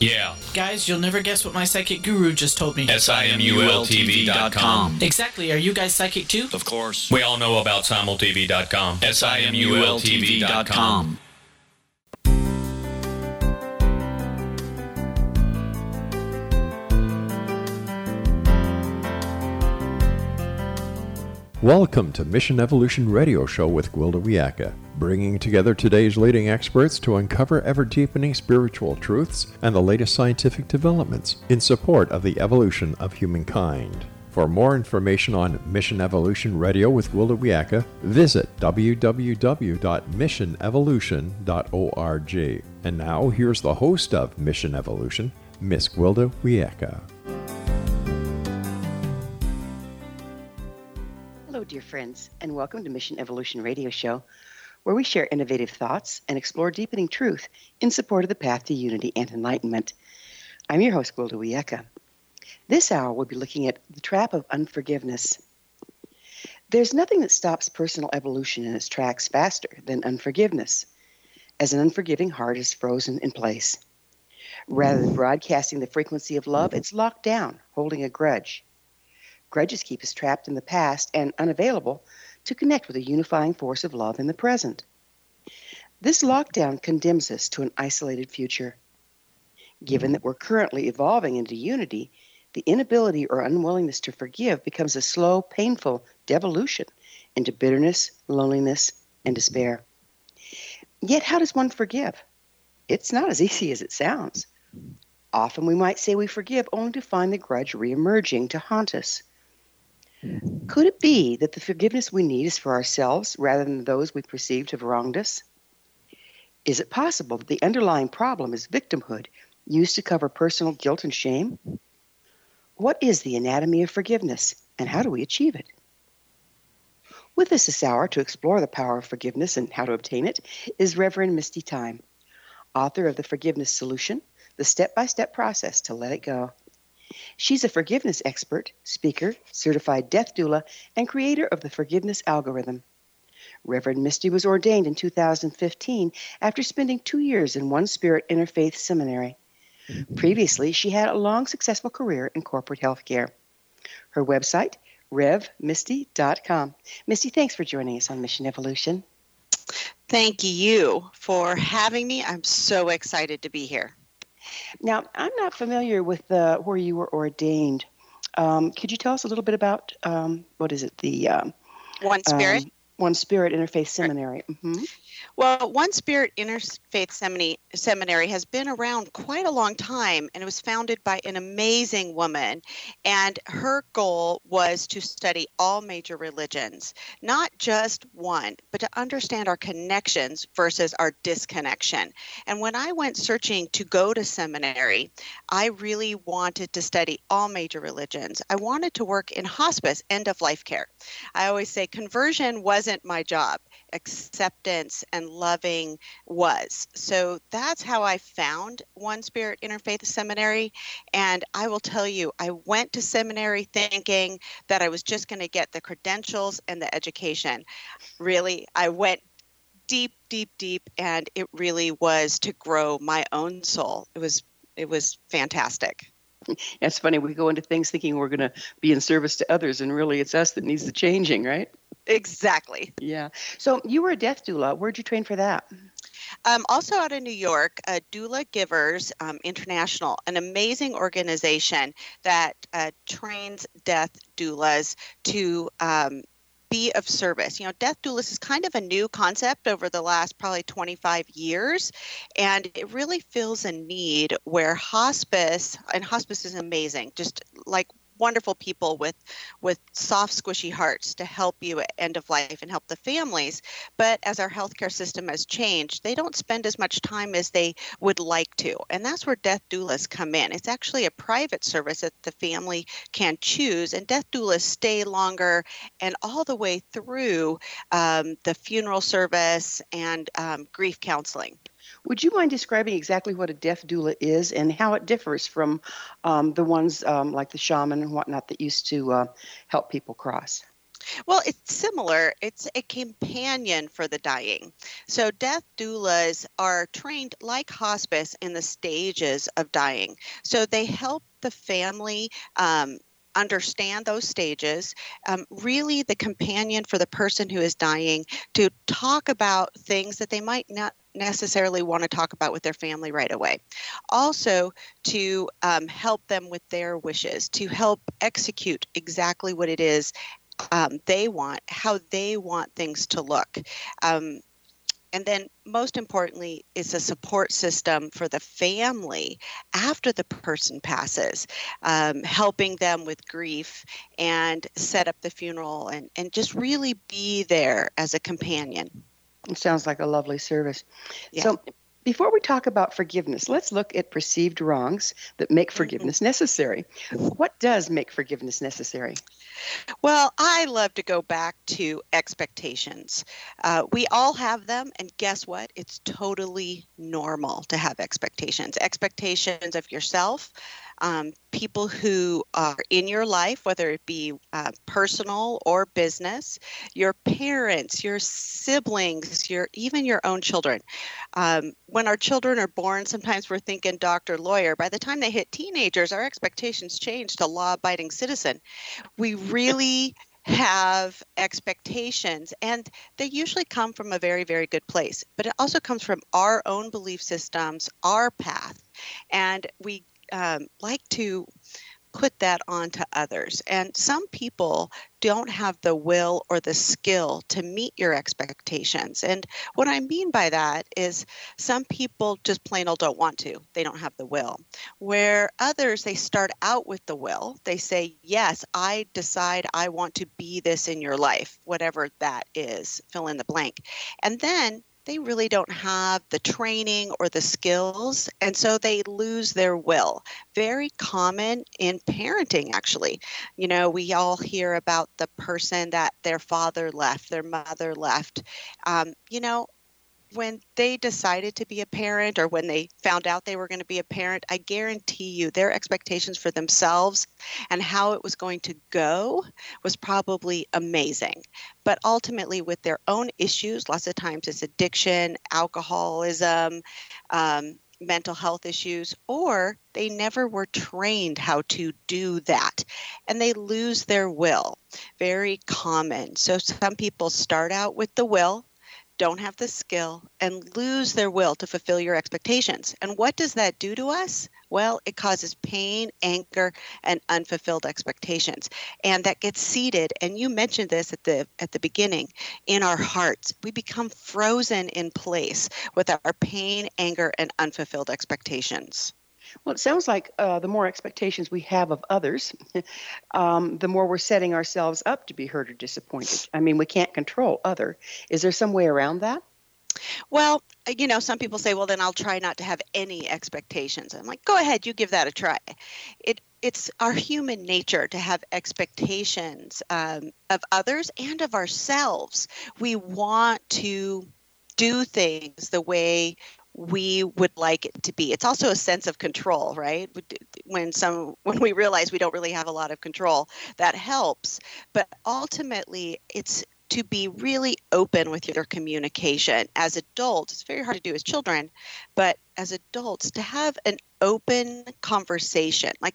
Yeah. Guys, you'll never guess what my psychic guru just told me. S-I-M-U-L-T-V.com. Exactly. Are you guys psychic too? Of course. We all know about simultv.com. S-I-M-U-L-T-V.com. Welcome to Mission Evolution Radio Show with Gwilda Wiyaka, bringing together today's leading experts to uncover ever deepening spiritual truths and the latest scientific developments in support of the evolution of humankind. For more information on Mission Evolution Radio with Gwilda Wiyaka, visit www.missionevolution.org. And now, here's the host of Mission Evolution, Miss Gwilda Wiyaka. Hello, dear friends, and welcome to Mission Evolution Radio Show, where we share innovative thoughts and explore deepening truth in support of the path to unity and enlightenment. I'm your host, Gwilda Wiyaka. This hour, we'll be looking at the trap of unforgiveness. There's nothing that stops personal evolution in its tracks faster than unforgiveness, as an unforgiving heart is frozen in place. Rather than broadcasting the frequency of love, it's locked down, holding a grudge. Grudges keep us trapped in the past and unavailable to connect with a unifying force of love in the present. This lockdown condemns us to an isolated future. Given that we're currently evolving into unity, the inability or unwillingness to forgive becomes a slow, painful devolution into bitterness, loneliness, and despair. Yet, how does one forgive? It's not as easy as it sounds. Often we might say we forgive only to find the grudge reemerging to haunt us. Could it be that the forgiveness we need is for ourselves rather than those we perceive to have wronged us? Is it possible that the underlying problem is victimhood used to cover personal guilt and shame? What is the anatomy of forgiveness and how do we achieve it? With us this hour to explore the power of forgiveness and how to obtain it is Reverend Misty Tyme, author of The Forgiveness Solution The Step by Step Process to Let It Go. She's a forgiveness expert, speaker, certified death doula, and creator of the Forgiveness Algorithm. Reverend Misty was ordained in 2015 after spending two years in One Spirit Interfaith Seminary. Previously, she had a long, successful career in corporate healthcare. Her website, revmisty.com. Misty, thanks for joining us on Mission Evolution. Thank you for having me. I'm so excited to be here. Now, I'm not familiar with uh, where you were ordained. Um, could you tell us a little bit about um, what is it? The um, One Spirit. One Spirit Interfaith Seminary. Mm-hmm. Well, One Spirit Interfaith Seminary, Seminary has been around quite a long time, and it was founded by an amazing woman. And her goal was to study all major religions, not just one, but to understand our connections versus our disconnection. And when I went searching to go to seminary, I really wanted to study all major religions. I wanted to work in hospice, end of life care. I always say conversion wasn't my job acceptance and loving was. So that's how I found One Spirit Interfaith Seminary. And I will tell you, I went to seminary thinking that I was just going to get the credentials and the education. Really, I went deep, deep, deep, and it really was to grow my own soul. It was it was fantastic. It's funny we go into things thinking we're going to be in service to others, and really it's us that needs the changing, right? Exactly. Yeah. So you were a death doula. Where'd you train for that? Um, also out of New York, uh, Doula Givers um, International, an amazing organization that uh, trains death doulas to um, be of service. You know, death doulas is kind of a new concept over the last probably 25 years, and it really fills a need where hospice, and hospice is amazing, just like wonderful people with with soft squishy hearts to help you at end of life and help the families. But as our healthcare system has changed they don't spend as much time as they would like to. And that's where death doulas come in. It's actually a private service that the family can choose and death doulas stay longer and all the way through um, the funeral service and um, grief counseling would you mind describing exactly what a death doula is and how it differs from um, the ones um, like the shaman and whatnot that used to uh, help people cross? Well, it's similar. It's a companion for the dying. So, death doulas are trained like hospice in the stages of dying. So, they help the family um, understand those stages, um, really the companion for the person who is dying to talk about things that they might not necessarily want to talk about with their family right away. Also, to um, help them with their wishes, to help execute exactly what it is um, they want, how they want things to look. Um, and then, most importantly, it's a support system for the family after the person passes, um, helping them with grief and set up the funeral and, and just really be there as a companion. It sounds like a lovely service. Yeah. So, before we talk about forgiveness, let's look at perceived wrongs that make mm-hmm. forgiveness necessary. What does make forgiveness necessary? Well, I love to go back to expectations. Uh, we all have them, and guess what? It's totally normal to have expectations. Expectations of yourself, um, people who are in your life, whether it be uh, personal or business, your parents, your siblings, your even your own children. Um, when our children are born, sometimes we're thinking doctor, lawyer. By the time they hit teenagers, our expectations change to law-abiding citizen. We really have expectations and they usually come from a very very good place but it also comes from our own belief systems our path and we um, like to put that on to others. And some people don't have the will or the skill to meet your expectations. And what I mean by that is some people just plain old don't want to, they don't have the will. Where others, they start out with the will. They say, Yes, I decide I want to be this in your life, whatever that is, fill in the blank. And then they really don't have the training or the skills, and so they lose their will. Very common in parenting, actually. You know, we all hear about the person that their father left, their mother left. Um, you know, when they decided to be a parent or when they found out they were going to be a parent, I guarantee you their expectations for themselves and how it was going to go was probably amazing. But ultimately, with their own issues, lots of times it's addiction, alcoholism, um, mental health issues, or they never were trained how to do that and they lose their will. Very common. So some people start out with the will don't have the skill, and lose their will to fulfill your expectations. And what does that do to us? Well, it causes pain, anger, and unfulfilled expectations. And that gets seated, and you mentioned this at the at the beginning, in our hearts. We become frozen in place with our pain, anger, and unfulfilled expectations. Well, it sounds like uh, the more expectations we have of others, um, the more we're setting ourselves up to be hurt or disappointed. I mean, we can't control other. Is there some way around that? Well, uh, you know, some people say, "Well, then I'll try not to have any expectations." I'm like, "Go ahead, you give that a try." It it's our human nature to have expectations um, of others and of ourselves. We want to do things the way we would like it to be. It's also a sense of control, right? When some when we realize we don't really have a lot of control, that helps. But ultimately, it's to be really open with your communication as adults it's very hard to do as children but as adults to have an open conversation like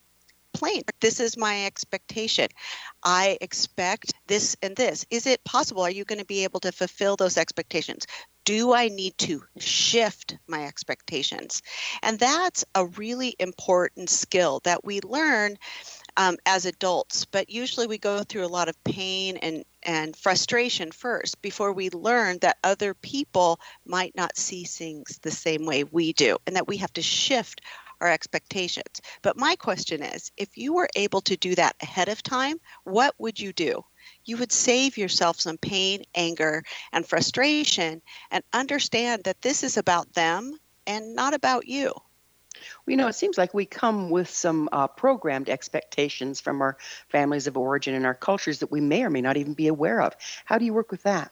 plain this is my expectation. I expect this and this. Is it possible? Are you going to be able to fulfill those expectations? Do I need to shift my expectations? And that's a really important skill that we learn um, as adults, but usually we go through a lot of pain and, and frustration first before we learn that other people might not see things the same way we do and that we have to shift our expectations. But my question is if you were able to do that ahead of time, what would you do? You would save yourself some pain, anger, and frustration and understand that this is about them and not about you. Well, you know, it seems like we come with some uh, programmed expectations from our families of origin and our cultures that we may or may not even be aware of. How do you work with that?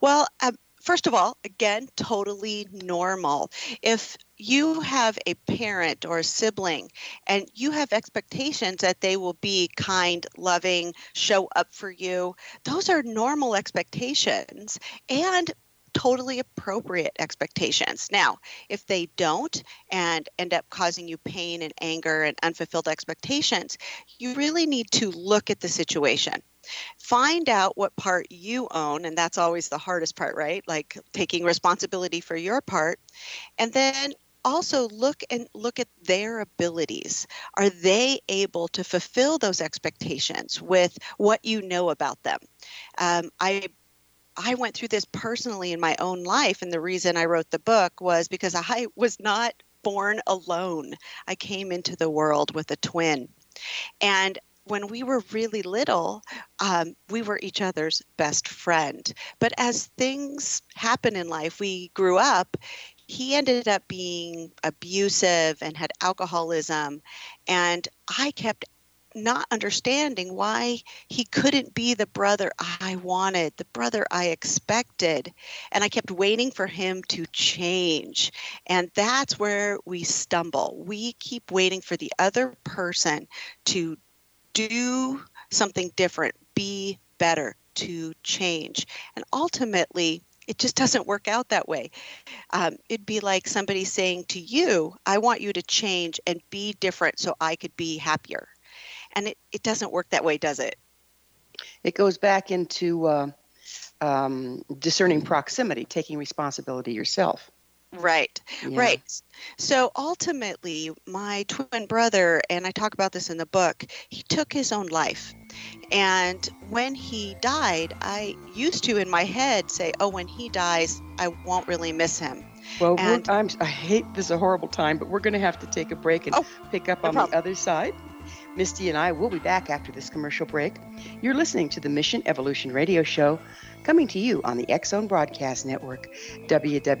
Well, uh, first of all, again, totally normal. If you have a parent or a sibling and you have expectations that they will be kind, loving, show up for you, those are normal expectations. And totally appropriate expectations. Now, if they don't and end up causing you pain and anger and unfulfilled expectations, you really need to look at the situation. Find out what part you own, and that's always the hardest part, right? Like taking responsibility for your part. And then also look and look at their abilities. Are they able to fulfill those expectations with what you know about them? Um, I I went through this personally in my own life. And the reason I wrote the book was because I was not born alone. I came into the world with a twin. And when we were really little, um, we were each other's best friend. But as things happen in life, we grew up. He ended up being abusive and had alcoholism. And I kept not understanding why he couldn't be the brother I wanted, the brother I expected. And I kept waiting for him to change. And that's where we stumble. We keep waiting for the other person to do something different, be better, to change. And ultimately, it just doesn't work out that way. Um, it'd be like somebody saying to you, I want you to change and be different so I could be happier and it, it doesn't work that way, does it? It goes back into uh, um, discerning proximity, taking responsibility yourself. Right, yeah. right. So ultimately, my twin brother, and I talk about this in the book, he took his own life. And when he died, I used to in my head say, oh, when he dies, I won't really miss him. Well, i hate this is a horrible time, but we're going to have to take a break and oh, pick up no on problem. the other side. Misty and I will be back after this commercial break. You're listening to the Mission Evolution Radio Show, coming to you on the Zone Broadcast Network, www.xzbn.net.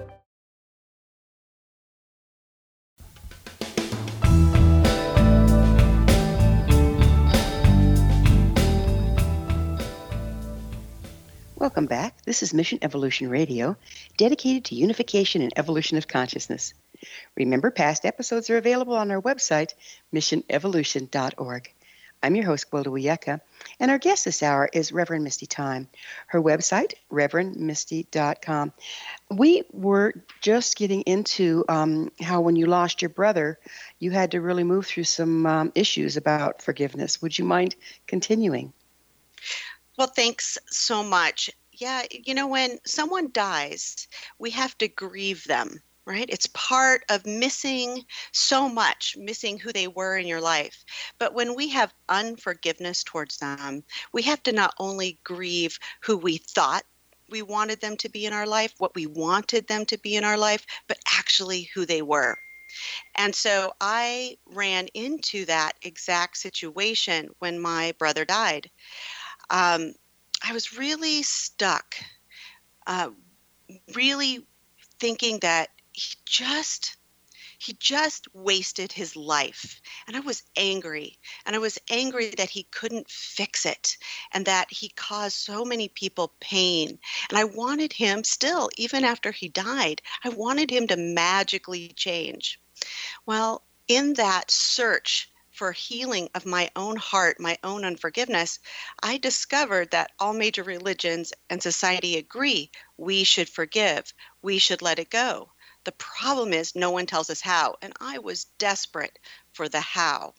Welcome back. This is Mission Evolution Radio, dedicated to unification and evolution of consciousness. Remember, past episodes are available on our website, missionevolution.org. I'm your host, Gwilda Wiyaka, and our guest this hour is Reverend Misty Tyme. Her website, reverendmisty.com. We were just getting into um, how when you lost your brother, you had to really move through some um, issues about forgiveness. Would you mind continuing? Well, thanks so much. Yeah, you know, when someone dies, we have to grieve them, right? It's part of missing so much, missing who they were in your life. But when we have unforgiveness towards them, we have to not only grieve who we thought we wanted them to be in our life, what we wanted them to be in our life, but actually who they were. And so I ran into that exact situation when my brother died um, I was really stuck, uh, really thinking that he just he just wasted his life. And i was angry and i was angry that he couldn't fix it and that he caused so many people pain. And i wanted him still even after he died i wanted him to magically change. Well in that search for healing of my own heart, my own unforgiveness, I discovered that all major religions and society agree we should forgive, we should let it go. The problem is no one tells us how, and I was desperate for the how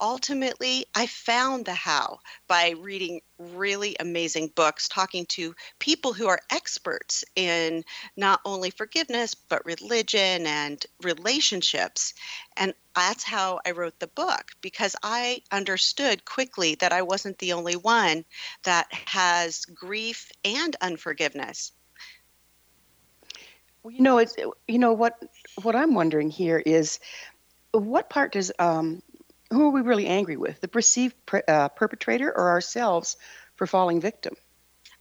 ultimately, I found the how by reading really amazing books, talking to people who are experts in not only forgiveness, but religion and relationships. And that's how I wrote the book because I understood quickly that I wasn't the only one that has grief and unforgiveness. You know, it's you know what what I'm wondering here is what part does um, who are we really angry with? The perceived per, uh, perpetrator or ourselves for falling victim?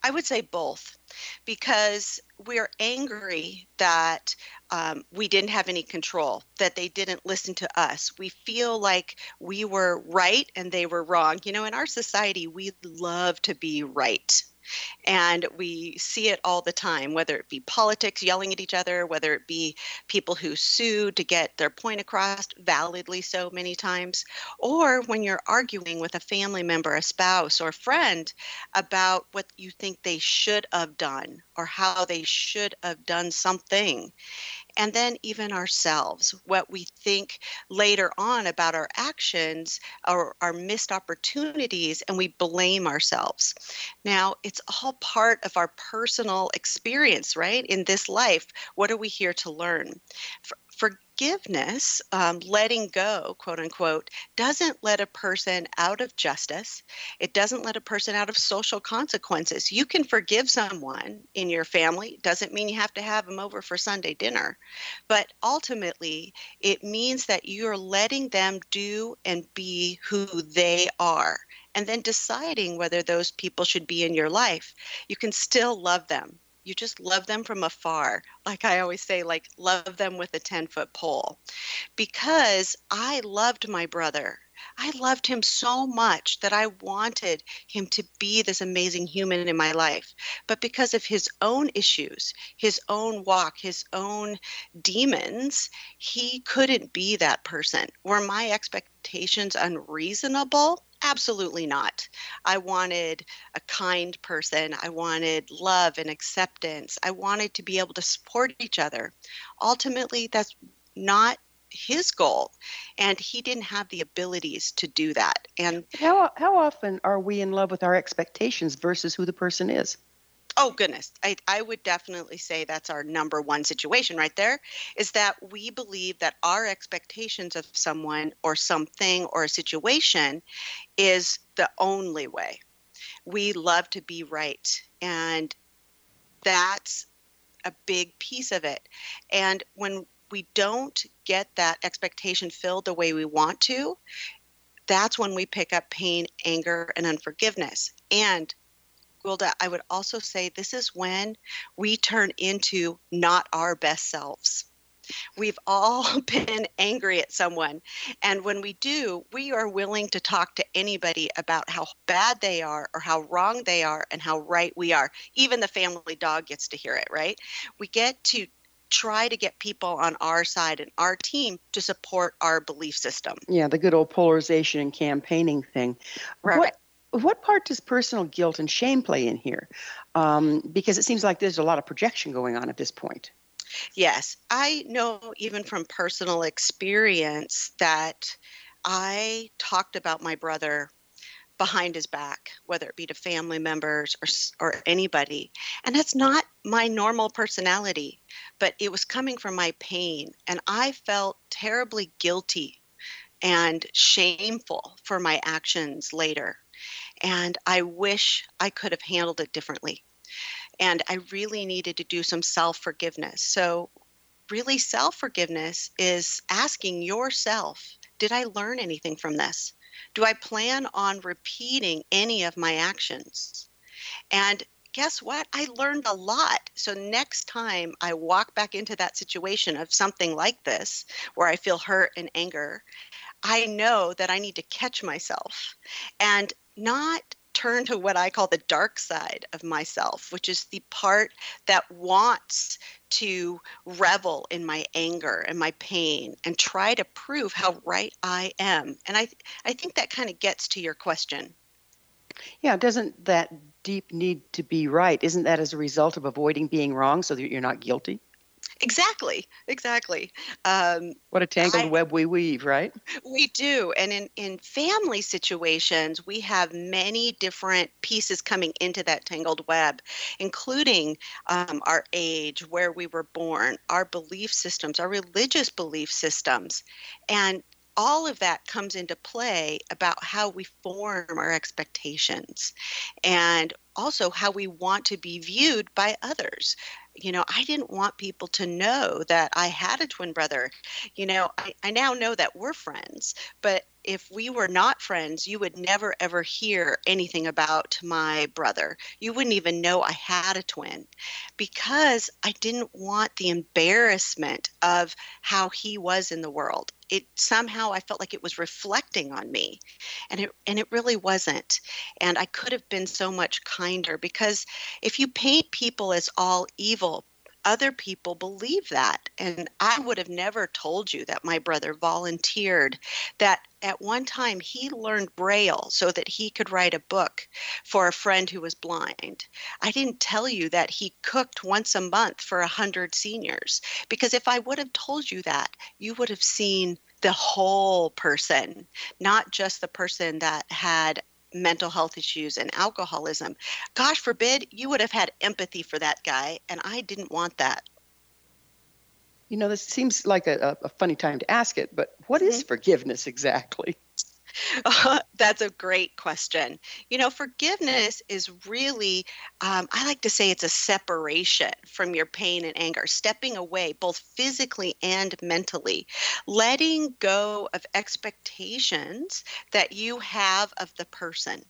I would say both because we're angry that um, we didn't have any control, that they didn't listen to us. We feel like we were right and they were wrong. You know, in our society, we love to be right. And we see it all the time, whether it be politics yelling at each other, whether it be people who sue to get their point across, validly so many times, or when you're arguing with a family member, a spouse, or a friend about what you think they should have done or how they should have done something and then even ourselves, what we think later on about our actions or our missed opportunities, and we blame ourselves. Now, it's all part of our personal experience, right? In this life, what are we here to learn? For, forgiveness, um, letting go, quote unquote, doesn't let a person out of justice. It doesn't let a person out of social consequences. You can forgive someone in your family, doesn't mean you have to have them over for Sunday dinner. But ultimately, it means that you're letting them do and be who they are and then deciding whether those people should be in your life. You can still love them you just love them from afar. Like I always say, like love them with a 10 foot pole. Because I loved my brother. I loved him so much that I wanted him to be this amazing human in my life. But because of his own issues, his own walk, his own demons, he couldn't be that person. Were my expectations unreasonable? Absolutely not. I wanted a kind person. I wanted love and acceptance. I wanted to be able to support each other. Ultimately, that's not his goal and he didn't have the abilities to do that and how how often are we in love with our expectations versus who the person is oh goodness. I, I would definitely say that's our number one situation right there is that we believe that our expectations of someone or something or a situation is the only way. We love to be right and that's a big piece of it. And when we don't get that expectation filled the way we want to that's when we pick up pain anger and unforgiveness. And Gwilda, I would also say this is when we turn into not our best selves. We've all been angry at someone. And when we do, we are willing to talk to anybody about how bad they are or how wrong they are and how right we are. Even the family dog gets to hear it, right? We get to try to get people on our side and our team to support our belief system. Yeah, the good old polarization and campaigning thing. Right. What, what part does personal guilt and shame play in here? Um, because it seems like there's a lot of projection going on at this point. Yes, I know even from personal experience that I talked about my brother behind his back, whether it be to family members or, or anybody. And that's not my normal personality, but it was coming from my pain. And I felt terribly guilty and shameful for my actions later. And I wish I could have handled it differently. And I really needed to do some self forgiveness. So, really, self forgiveness is asking yourself Did I learn anything from this? Do I plan on repeating any of my actions? And guess what? I learned a lot. So next time I walk back into that situation of something like this, where I feel hurt and anger, I know that I need to catch myself and not turn to what I call the dark side of myself, which is the part that wants to revel in my anger and my pain and try to prove how right I am. And I I think that kind of gets to your question. Yeah, doesn't that deep need to be right, isn't that as a result of avoiding being wrong so that you're not guilty? Exactly, exactly. Um, what a tangled I, web we weave, right? We do. And in, in family situations, we have many different pieces coming into that tangled web, including um, our age, where we were born, our belief systems, our religious belief systems. And all of that comes into play about how we form our expectations and also how we want to be viewed by others you know, I didn't want people to know that I had a twin brother. You know, I, I now know that we're friends, but if we were not friends, you would never ever hear anything about my brother. You wouldn't even know I had a twin because I didn't want the embarrassment of how he was in the world. It somehow I felt like it was reflecting on me. And it and it really wasn't. And I could have been so much kinder because if you paint people as all evil, other people believe that. And I would have never told you that my brother volunteered that at one time he learned Braille so that he could write a book for a friend who was blind. I didn't tell you that he cooked once a month for a hundred seniors because if I would have told you that, you would have seen the whole person, not just the person that had mental health issues and alcoholism. Gosh forbid you would have had empathy for that guy, and I didn't want that. You know, this seems like a, a funny time to ask it, but what is Mm-hmm. forgiveness exactly? That's a great question. You know, forgiveness is really, um, I like to say it's a separation from your pain and anger, stepping away both physically and mentally, letting go of expectations that you have of the person,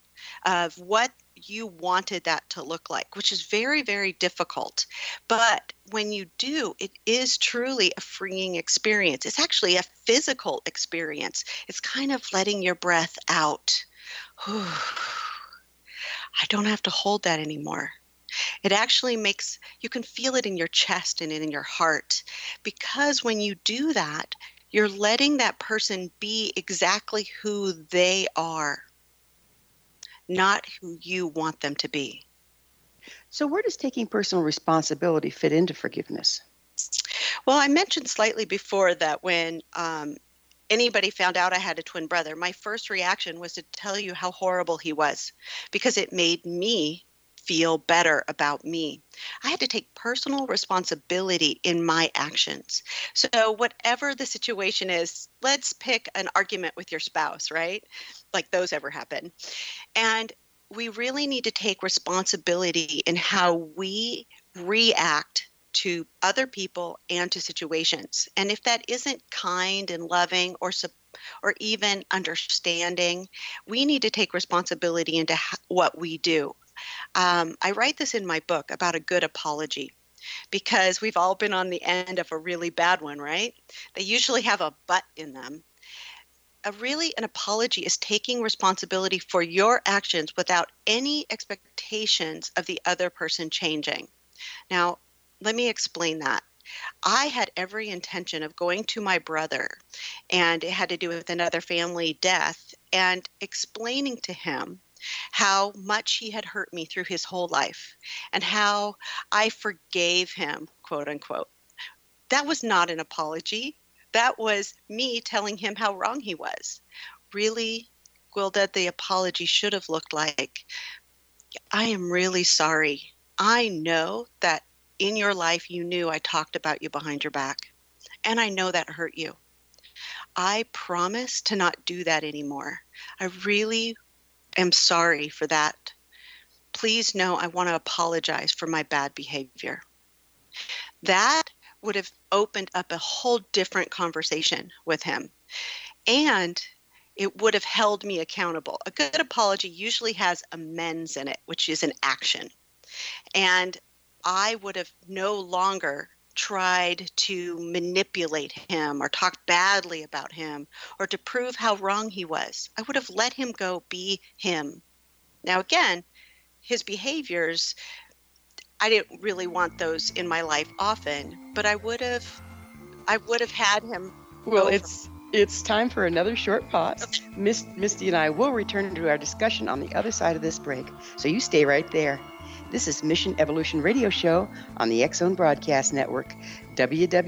of what you wanted that to look like, which is very, very difficult. But when you do, it is truly a freeing experience. It's actually a physical experience. It's kind of letting your breath out. I don't have to hold that anymore. It actually makes you can feel it in your chest and in your heart because when you do that, you're letting that person be exactly who they are, not who you want them to be. So, where does taking personal responsibility fit into forgiveness? Well, I mentioned slightly before that when um, anybody found out I had a twin brother, my first reaction was to tell you how horrible he was because it made me feel better about me. I had to take personal responsibility in my actions. So, whatever the situation is, let's pick an argument with your spouse, right? Like those ever happen. And we really need to take responsibility in how we react to other people and to situations. And if that isn't kind and loving or or even understanding, we need to take responsibility into what we do. Um, I write this in my book about a good apology because we've all been on the end of a really bad one, right? They usually have a but in them. A really an apology is taking responsibility for your actions without any expectations of the other person changing. Now, let me explain that. I had every intention of going to my brother, and it had to do with another family death, and explaining to him how much he had hurt me through his whole life and how I forgave him, quote unquote. That was not an apology. That was me telling him how wrong he was. Really, Gwilda, the apology should have looked like I am really sorry. I know that in your life you knew I talked about you behind your back, and I know that hurt you. I promise to not do that anymore. I really am sorry for that. Please know I want to apologize for my bad behavior. That would have opened up a whole different conversation with him. And it would have held me accountable. A good apology usually has amends in it, which is an action. And I would have no longer tried to manipulate him or talk badly about him or to prove how wrong he was. I would have let him go be him. Now, again, his behaviors, I didn't really want those in my life often, but I would have, I would have had him. Well, it's it's time for another short pause. Miss, Misty and I will return to our discussion on the other side of this break, so you stay right there. This is Mission Evolution Radio Show on the X Zone Broadcast Network, www.xzbn.net.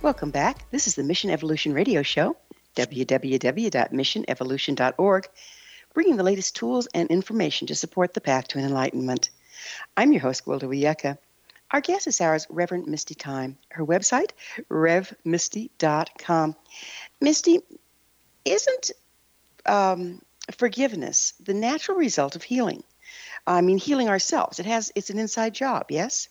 Welcome back. This is the Mission Evolution Radio Show, www.missionevolution.org, bringing the latest tools and information to support the path to enlightenment. I'm your host, Gwilda Wiyaka. Our guest is ours, Reverend Misty Tyme. Her website, revmisty.com. Misty, isn't um, forgiveness the natural result of healing? I mean, healing ourselves. It has. It's an inside job. Yes.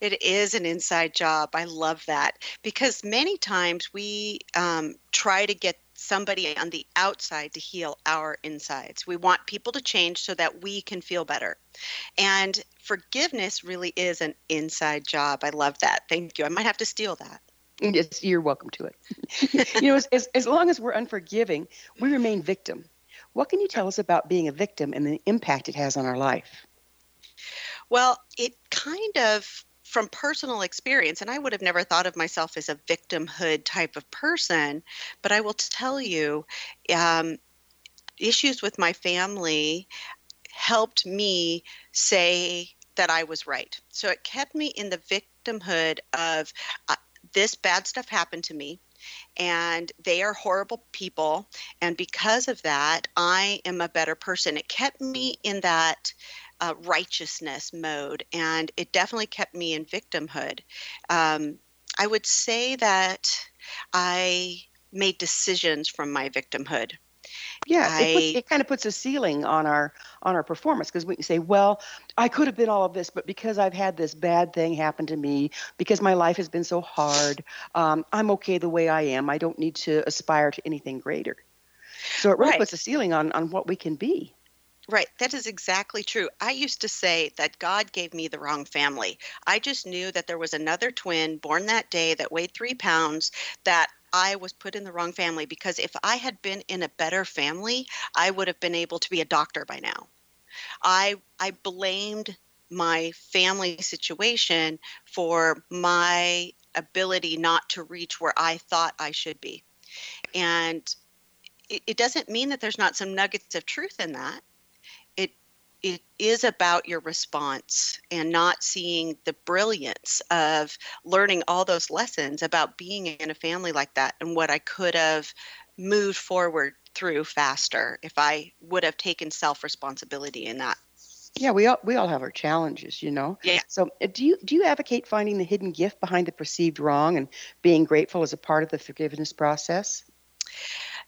It is an inside job. I love that because many times we um, try to get somebody on the outside to heal our insides. We want people to change so that we can feel better. And forgiveness really is an inside job. I love that. Thank you. I might have to steal that. Yes, you're welcome to it. you know, as, as, as long as we're unforgiving, we remain victim. What can you tell us about being a victim and the impact it has on our life? Well, it kind of from personal experience, and I would have never thought of myself as a victimhood type of person, but I will tell you, um, issues with my family helped me say that I was right. So it kept me in the victimhood of uh, this bad stuff happened to me and they are horrible people and because of that I am a better person. It kept me in that uh, righteousness mode, and it definitely kept me in victimhood. Um, I would say that I made decisions from my victimhood. Yeah, I, it, puts, it, kind of puts a ceiling on our on our performance because we can say, well, I could have been all of this, but because I've had this bad thing happen to me, because my life has been so hard, um, I'm okay the way I am. I don't need to aspire to anything greater. So it really right. puts a ceiling on on what we can be. Right, that is exactly true. I used to say that God gave me the wrong family. I just knew that there was another twin born that day that weighed three pounds that I was put in the wrong family because if I had been in a better family, I would have been able to be a doctor by now. I I blamed my family situation for my ability not to reach where I thought I should be. And it, it doesn't mean that there's not some nuggets of truth in that it is about your response and not seeing the brilliance of learning all those lessons about being in a family like that and what I could have moved forward through faster if I would have taken self responsibility in that. Yeah, we all we all have our challenges, you know. Yeah. So, uh, do you do you advocate finding the hidden gift behind the perceived wrong and being grateful as a part of the forgiveness process?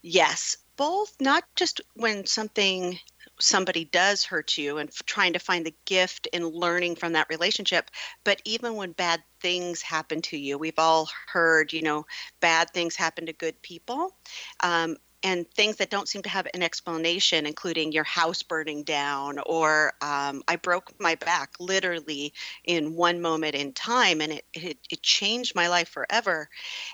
Yes, both not just when something somebody does hurt you and trying to find the gift in learning from that relationship but even when bad things happen to you we've all heard you know bad things happen to good people um, and things that don't seem to have an explanation, including your house burning down, or um, I broke my back literally in one moment in time, and it, it, it changed my life forever.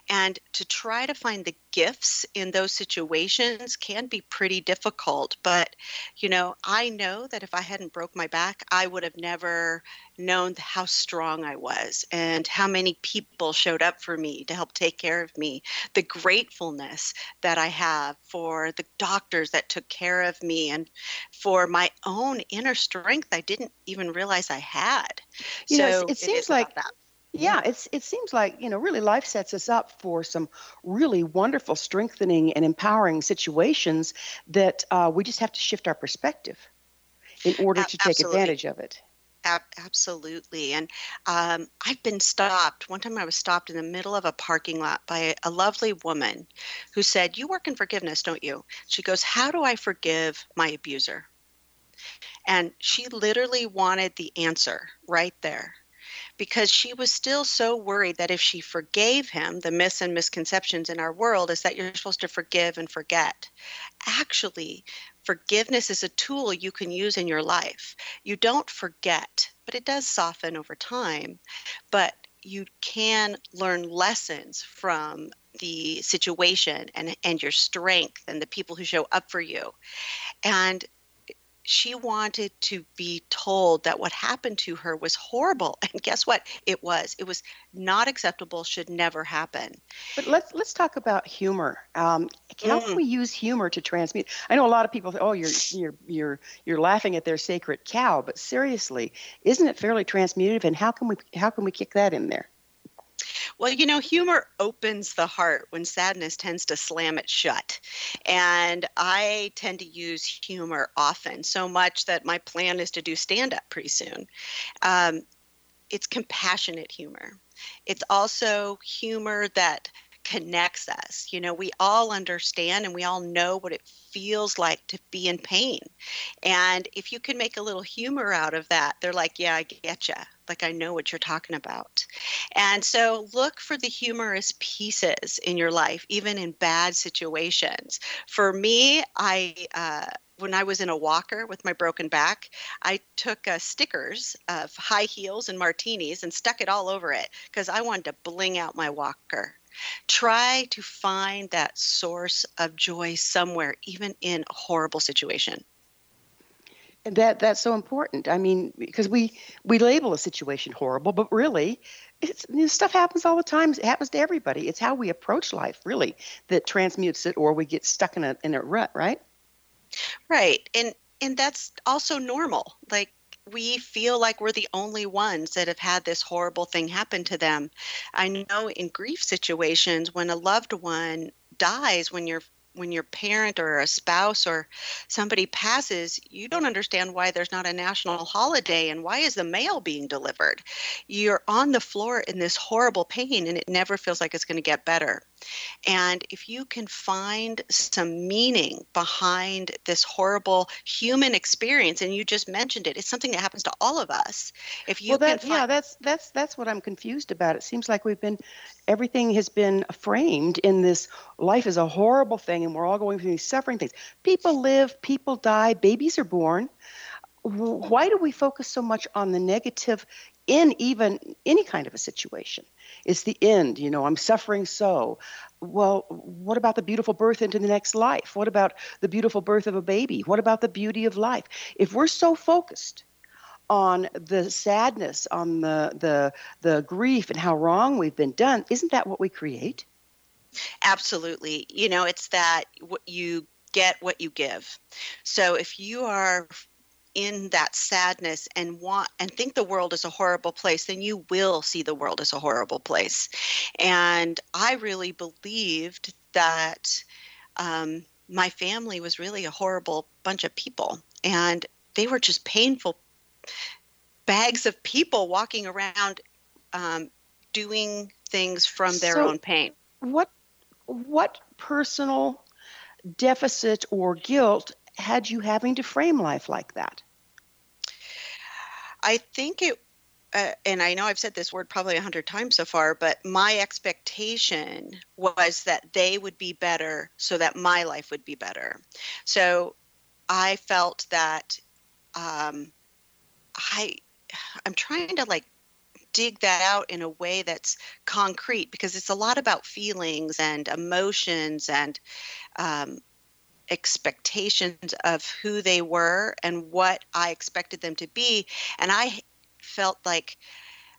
And to try to find the gifts in those situations can be pretty difficult. But, you know, I know that if I hadn't broke my back, I would have never known how strong I was and how many people showed up for me to help take care of me. The gratefulness that I have for the doctors that took care of me and for my own inner strength I didn't even realize I had. You so know, it, it seems like that. Yeah, it's it seems like you know really life sets us up for some really wonderful, strengthening and empowering situations that uh, we just have to shift our perspective in order to take Absolutely. advantage of it. Absolutely. And um, I've been stopped. One time I was stopped in the middle of a parking lot by a, a lovely woman who said, You work in forgiveness, don't you? She goes, How do I forgive my abuser? And she literally wanted the answer right there because she was still so worried that if she forgave him, the myths and misconceptions in our world is that you're supposed to forgive and forget. Actually, forgiveness is a tool you can use in your life. You don't forget, but it does soften over time. But you can learn lessons from the situation and, and your strength and the people who show up for you. And she wanted to be told that what happened to her was horrible and guess what? It was. It was not acceptable should never happen. But let's let's talk about humor. Um, how mm. can we use humor to transmute? I know a lot of people say oh you're you're you're you're laughing at their sacred cow but seriously isn't it fairly transmutative and how can we how can we kick that in there well, you know, humor opens the heart when sadness tends to slam it shut. And I tend to use humor often, so much that my plan is to do stand up pretty soon. Um, it's compassionate humor. It's also humor that connects us. You know, we all understand and we all know what it feels like to be in pain. And if you can make a little humor out of that, they're like, yeah, I get you. Like, I know what you're talking about. And so look for the humorous pieces in your life, even in bad situations. For me, I, uh, when I was in a walker with my broken back, I took uh, stickers of high heels and martinis and stuck it all over it because I wanted to bling out my walker. Try to find that source of joy somewhere, even in a horrible situation. That that's so important. I mean, because we we label a situation horrible, but really, it's know, stuff happens all the time. It happens to everybody. It's how we approach life, really, that transmutes it, or we get stuck in a in a rut, right? Right, and and that's also normal. Like we feel like we're the only ones that have had this horrible thing happen to them. I know in grief situations when a loved one dies when you're when your parent or a spouse or somebody passes, you don't understand why there's not a national holiday and why is the mail being delivered. You're on the floor in this horrible pain and it never feels like it's going to get better. And if you can find some meaning behind this horrible human experience, and you just mentioned it, it's something that happens to all of us. If you well, that, find- yeah, that's that's that's what I'm confused about. It seems like we've been everything has been framed in this life is a horrible thing, and we're all going through these suffering things. People live, people die, babies are born why do we focus so much on the negative in even any kind of a situation. It's the end, you know, I'm suffering so. Well, what about the beautiful birth into the next life? What about the beautiful birth of a baby? What about the beauty of life? If we're so focused on the sadness, on the the the grief and how wrong we've been done, isn't that what we create? Absolutely. You know, it's that what you get what you give. So if you are in that sadness and want and think the world is a horrible place, then you will see the world as a horrible place. And I really believed that um, my family was really a horrible bunch of people, and they were just painful bags of people walking around um, doing things from their so own pain. What what personal deficit or guilt had you having to frame life like that? I think it, uh, and I know I've said this word probably a hundred times so far, but my expectation was that they would be better so that my life would be better. So I felt that um, I, I'm trying to like dig that out in a way that's concrete because it's a lot about feelings and emotions and um, expectations of who they were and what I expected them to be. And I felt like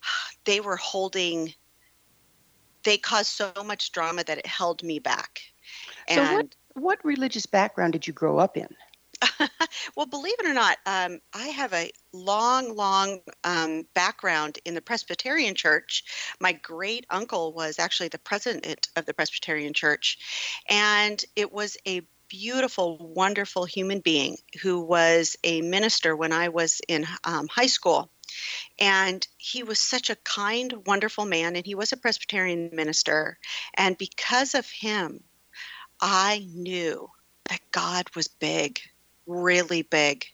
they were holding, they caused so much drama that it held me back. And so, what, what religious background did you grow up in? well, believe it or not, um, I have a long, long um, background in the Presbyterian Church. My great uncle was actually the president of the Presbyterian Church, and it was a beautiful, wonderful human being who was a minister when I was in um, high school. And he was such a kind, wonderful man, and he was a Presbyterian minister. And because of him, I knew that God was big, really big.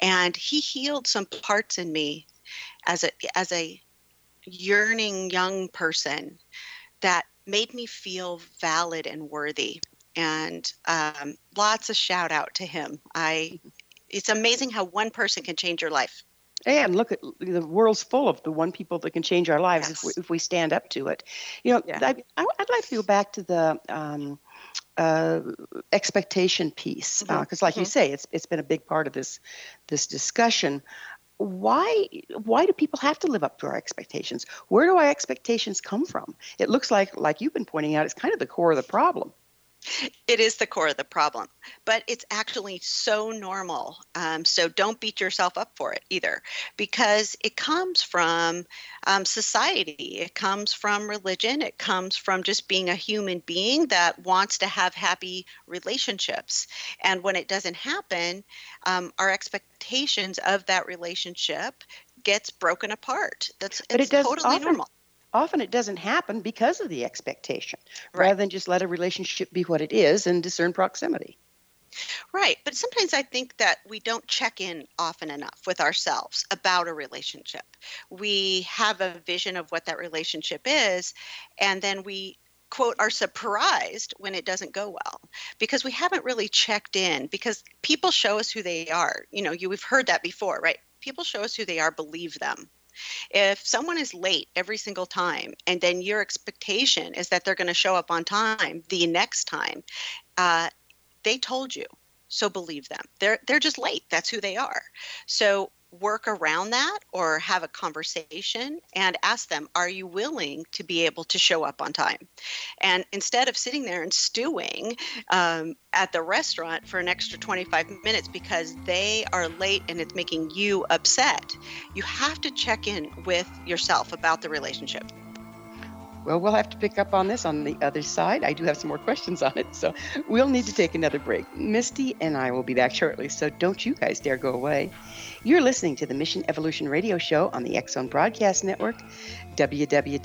And he healed some parts in me as a as a yearning young person that made me feel valid and worthy. And um, lots of shout out to him. I it's amazing how one person can change your life. And look at the world's full of the one people that can change our lives yes. if, we, if we stand up to it. You know, yeah. I, would like to go back to the um, uh, expectation piece because, mm-hmm. uh, like mm-hmm. you say, it's it's been a big part of this this discussion. Why why do people have to live up to our expectations? Where do our expectations come from? It looks like, like you've been pointing out, it's kind of the core of the problem. It is the core of the problem, but it's actually so normal. Um, so don't beat yourself up for it either, because it comes from um, society, it comes from religion, it comes from just being a human being that wants to have happy relationships. And when it doesn't happen, um, our expectations of that relationship gets broken apart. That's but it does totally often, normal often it doesn't happen because of the expectation right. rather than just let a relationship be what it is and discern proximity. Right. But sometimes I think that we don't check in often enough with ourselves about a relationship. We have a vision of what that relationship is, and then we quote are surprised when it doesn't go well because we haven't really checked in because people show us who they are you know you we've heard that before right people show us who they are believe them if someone is late every single time and then your expectation is that they're going to show up on time the next time, uh, they told you. So believe them. They're they're just late. That's who they are. So work around that or have a conversation and ask them, Are you willing to be able to show up on time? And instead of sitting there and stewing um, at the restaurant for an extra 25 minutes because they are late and it's making you upset, you have to check in with yourself about the relationship. Well, we'll have to pick up on this on the other side. I do have some more questions on it, so we'll need to take another break. Misty and I will be back shortly, so don't you guys dare go away. You're listening to the Mission Evolution Radio Show on the X Zone Broadcast Network, www.xzbn.net.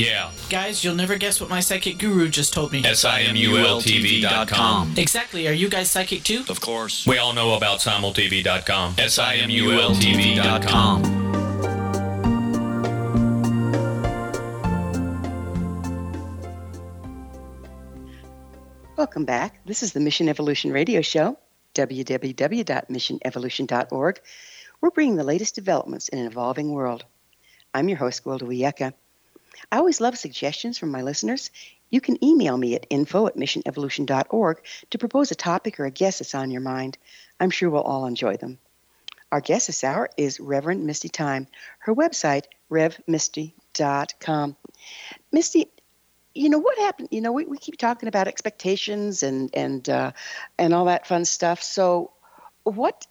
Yeah. Guys, you'll never guess what my psychic guru just told me. S-I-M-U-L-T-V.com. Exactly. Are you guys psychic too? Of course. We all know about simultv.com. S-I-M-U-L-T-V.com. Welcome back. This is the Mission Evolution Radio Show, www.missionevolution.org. We're bringing the latest developments in an evolving world. I'm your host, Gwilda Wiyaka. I always love suggestions from my listeners. You can email me at info at missionevolution.org to propose a topic or a guest that's on your mind. I'm sure we'll all enjoy them. Our guest this hour is Reverend Misty Tyme. Her website, revmisty.com. Misty, you know what happened? You know, we, we keep talking about expectations and and uh, and all that fun stuff. So, what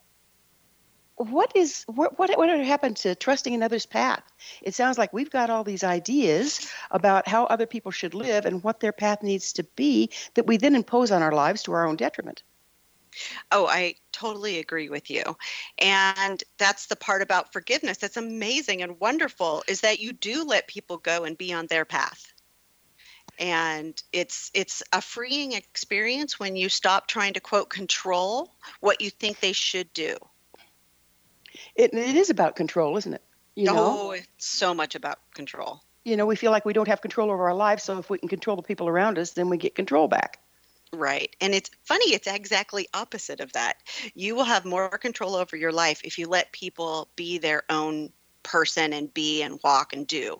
what is what what what happened to trusting another's path? It sounds like we've got all these ideas about how other people should live and what their path needs to be that we then impose on our lives to our own detriment. Oh, I totally agree with you. And that's the part about forgiveness that's amazing and wonderful is that you do let people go and be on their path. And it's it's a freeing experience when you stop trying to quote control what you think they should do. It, it is about control, isn't it? You know? Oh, it's so much about control. You know, we feel like we don't have control over our lives, so if we can control the people around us, then we get control back. Right. And it's funny, it's exactly opposite of that. You will have more control over your life if you let people be their own person and be and walk and do.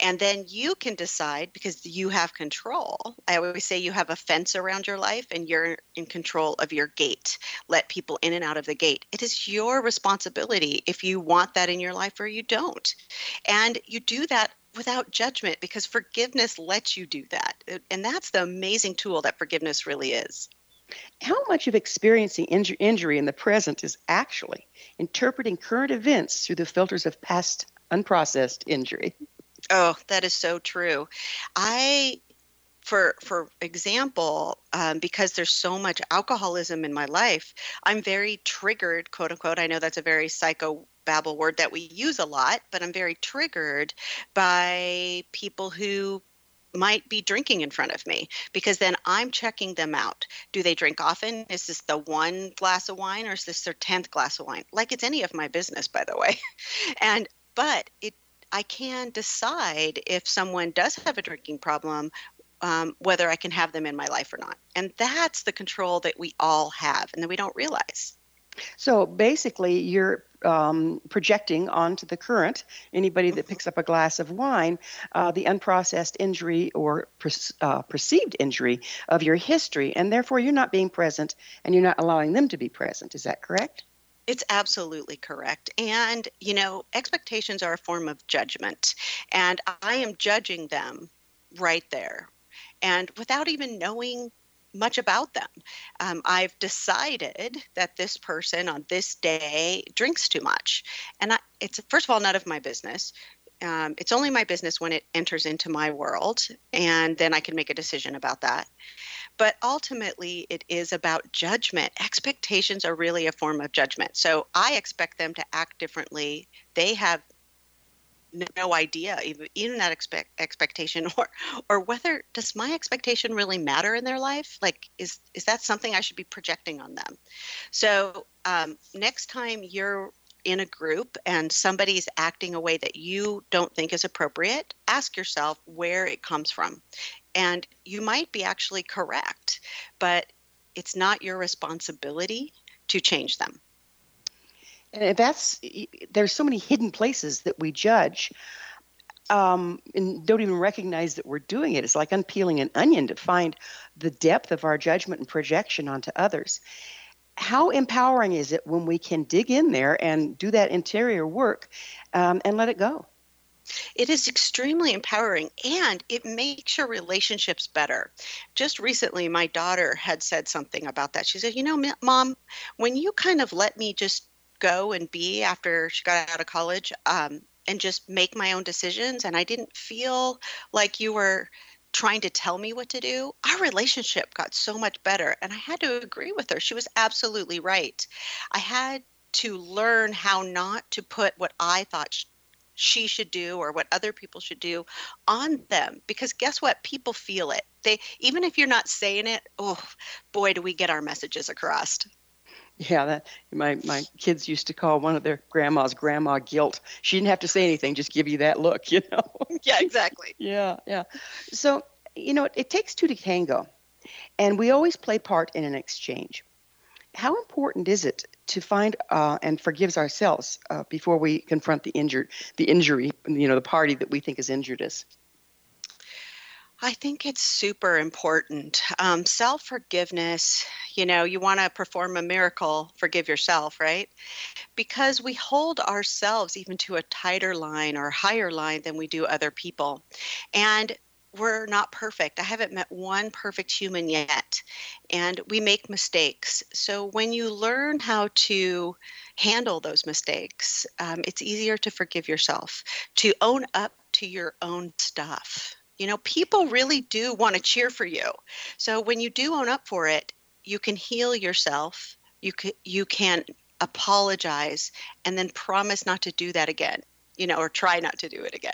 And then you can decide because you have control. I always say you have a fence around your life and you're in control of your gate. Let people in and out of the gate. It is your responsibility if you want that in your life or you don't. And you do that without judgment because forgiveness lets you do that. And that's the amazing tool that forgiveness really is. How much of experiencing inju- injury in the present is actually interpreting current events through the filters of past unprocessed injury? Oh, that is so true. I for for example um, because there's so much alcoholism in my life i'm very triggered quote unquote i know that's a very psycho babble word that we use a lot but i'm very triggered by people who might be drinking in front of me because then I'm checking them out. Do they drink often? Is this the one glass of wine or is this their 10th glass of wine? Like it's any of my business, by the way. and, but it, I can decide if someone does have a drinking problem, um, whether I can have them in my life or not. And that's the control that we all have and that we don't realize. So basically, you're um, projecting onto the current, anybody that picks up a glass of wine, uh, the unprocessed injury or uh, perceived injury of your history, and therefore you're not being present and you're not allowing them to be present. Is that correct? It's absolutely correct. And, you know, expectations are a form of judgment. And I am judging them right there. And without even knowing much about them. Um, I've decided that this person on this day drinks too much, and I, it's first of all none of my business. Um, it's only my business when it enters into my world, and then I can make a decision about that. But ultimately, it is about judgment. Expectations are really a form of judgment. So I expect them to act differently. They have no idea even, that expect, expectation or or whether does my expectation really matter in their life? Like is is that something i should be projecting on them? So um, next time you're in a group and somebody's acting a way that you don't think is appropriate ask yourself where it comes from. And you might be actually correct but it's not your responsibility to change them and that's there's so many hidden places that we judge um, and don't even recognize that we're doing it. It's like unpeeling an onion to find the depth of our judgment and projection onto others. How empowering is it when we can dig in there and do that interior work um, and let it go? It is extremely empowering and it makes your relationships better. Just recently, my daughter had said something about that. She said, You know, mom, when you kind of let me just go and be after she got out of college um, and just make my own decisions, and I didn't feel like you were trying to tell me what to do, our relationship got so much better. And I had to agree with her. She was absolutely right. I had to learn how not to put what I thought she should do or what other people should do on them because guess what people feel it they even if you're not saying it oh boy do we get our messages across yeah that my my kids used to call one of their grandmas grandma guilt. She didn't have to say anything just give you that look you know? Yeah exactly. Yeah yeah. So you know it, it takes two to tango and we always play part in an exchange. How important is it to find uh, and forgives ourselves uh, before we confront the injured, the injury, you know, the party that we think has injured us? I think it's super important. Um, Self forgiveness, you know, you want to perform a miracle, forgive yourself, right? Because we hold ourselves even to a tighter line or higher line than we do other people. And we're not perfect. I haven't met one perfect human yet. And we make mistakes. So when you learn how to handle those mistakes, um, it's easier to forgive yourself, to own up to your own stuff. You know, people really do want to cheer for you. So when you do own up for it, you can heal yourself. You can, you can apologize and then promise not to do that again, you know, or try not to do it again.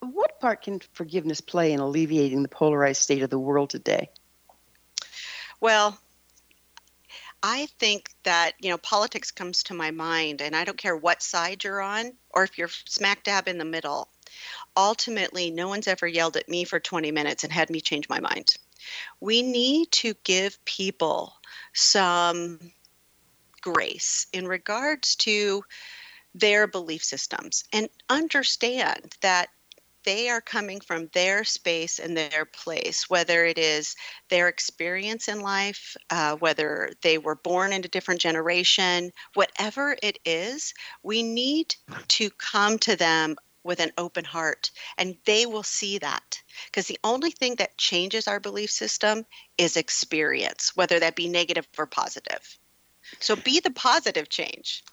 What part can forgiveness play in alleviating the polarized state of the world today? Well, I think that, you know, politics comes to my mind, and I don't care what side you're on or if you're smack dab in the middle. Ultimately, no one's ever yelled at me for 20 minutes and had me change my mind. We need to give people some grace in regards to their belief systems and understand that they are coming from their space and their place, whether it is their experience in life, uh, whether they were born in a different generation, whatever it is, we need to come to them with an open heart and they will see that because the only thing that changes our belief system is experience whether that be negative or positive so be the positive change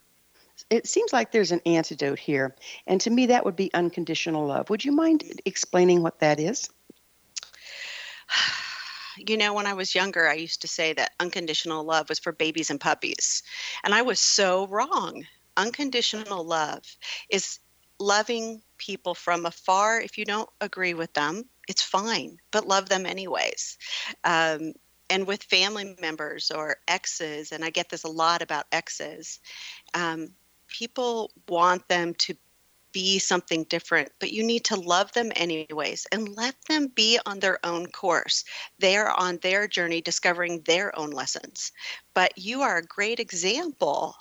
it seems like there's an antidote here. And to me, that would be unconditional love. Would you mind explaining what that is? You know, when I was younger, I used to say that unconditional love was for babies and puppies. And I was so wrong. Unconditional love is loving people from afar. If you don't agree with them, it's fine, but love them anyways. Um, and with family members or exes, and I get this a lot about exes, um, people want them to be something different, but you need to love them anyways and let them be on their own course. They are on their journey discovering their own lessons. But you are a great example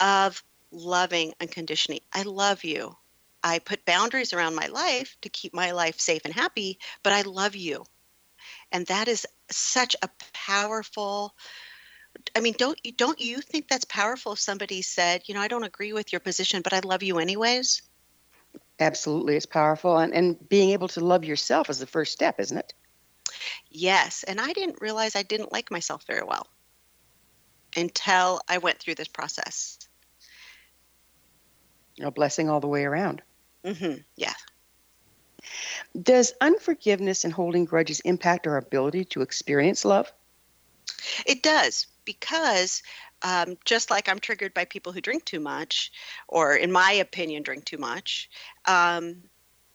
of loving unconditionally. I love you. I put boundaries around my life to keep my life safe and happy, but I love you. And that is such a powerful I mean, don't you don't you think that's powerful if somebody said, you know, I don't agree with your position, but I love you anyways? Absolutely, it's powerful, and and being able to love yourself is the first step, isn't it? Yes, and I didn't realize I didn't like myself very well until I went through this process. A blessing all the way around. Mm-hmm. Yeah. Does unforgiveness and holding grudges impact our ability to experience love? It does because um, just like I'm triggered by people who drink too much, or in my opinion, drink too much, um,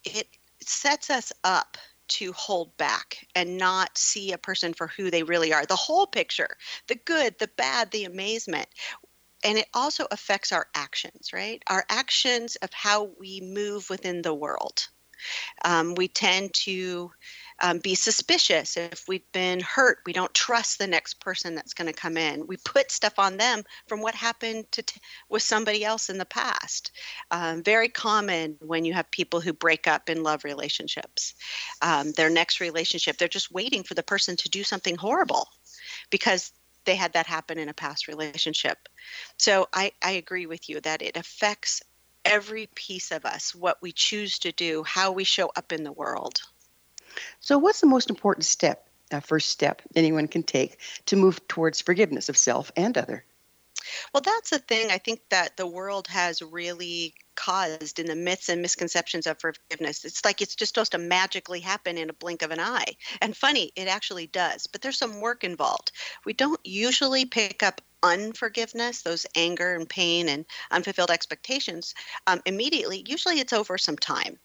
it sets us up to hold back and not see a person for who they really are the whole picture, the good, the bad, the amazement. And it also affects our actions, right? Our actions of how we move within the world. Um, we tend to um, be suspicious. If we've been hurt, we don't trust the next person that's going to come in. We put stuff on them from what happened to t- with somebody else in the past. Um, very common when you have people who break up in love relationships. Um, their next relationship, they're just waiting for the person to do something horrible because they had that happen in a past relationship. So I, I agree with you that it affects every piece of us, what we choose to do, how we show up in the world. So, what's the most important step, uh, first step anyone can take to move towards forgiveness of self and other? Well, that's the thing I think that the world has really caused in the myths and misconceptions of forgiveness. It's like it's just supposed to magically happen in a blink of an eye. And funny, it actually does, but there's some work involved. We don't usually pick up unforgiveness, those anger and pain and unfulfilled expectations, um, immediately. Usually it's over some time.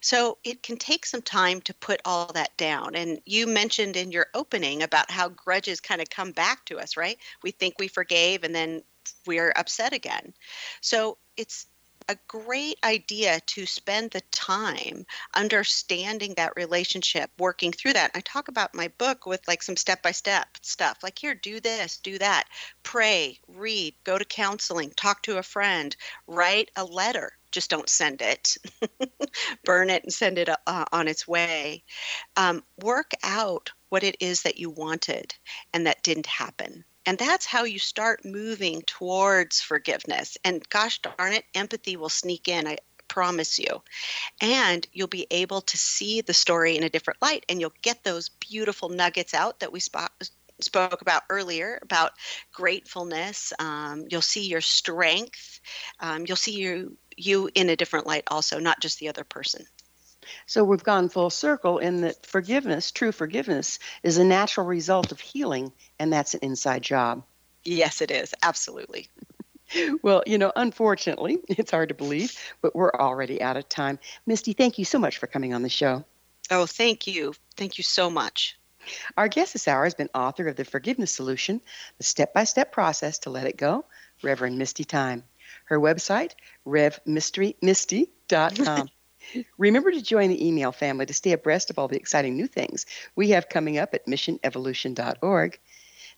So it can take some time to put all that down. And you mentioned in your opening about how grudges kind of come back to us, right? We think we forgave and then we're upset again. So it's a great idea to spend the time understanding that relationship, working through that. I talk about my book with like some step by step stuff like here, do this, do that, pray, read, go to counseling, talk to a friend, write a letter. Just don't send it, burn it and send it uh, on its way. Um, work out what it is that you wanted and that didn't happen and that's how you start moving towards forgiveness. And gosh darn it, empathy will sneak in. I promise you. And you'll be able to see the story in a different light and you'll get those beautiful nuggets out that we spot spoke about earlier about gratefulness. Um, you'll see your strength. Um, you'll see you you in a different light also, not just the other person. So we've gone full circle in that forgiveness, true forgiveness, is a natural result of healing, and that's an inside job. Yes, it is. Absolutely. well, you know, unfortunately, it's hard to believe, but we're already out of time. Misty, thank you so much for coming on the show. Oh, thank you. Thank you so much. Our guest this hour has been author of The Forgiveness Solution, the step by step process to let it go, Reverend Misty Tyme. Her website, revmysterymisty.com. Remember to join the email family to stay abreast of all the exciting new things we have coming up at missionevolution.org.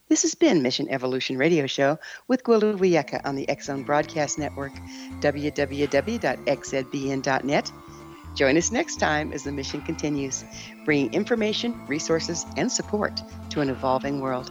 This has been Mission Evolution Radio Show with Gwilda Wiyaka on the Zone Broadcast Network, www.xzbn.net. Join us next time as the mission continues, bringing information, resources, and support to an evolving world.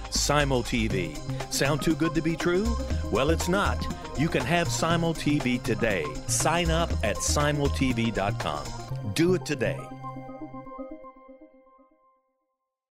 Simul TV. Sound too good to be true? Well, it's not. You can have Simul TV today. Sign up at simultv.com. Do it today.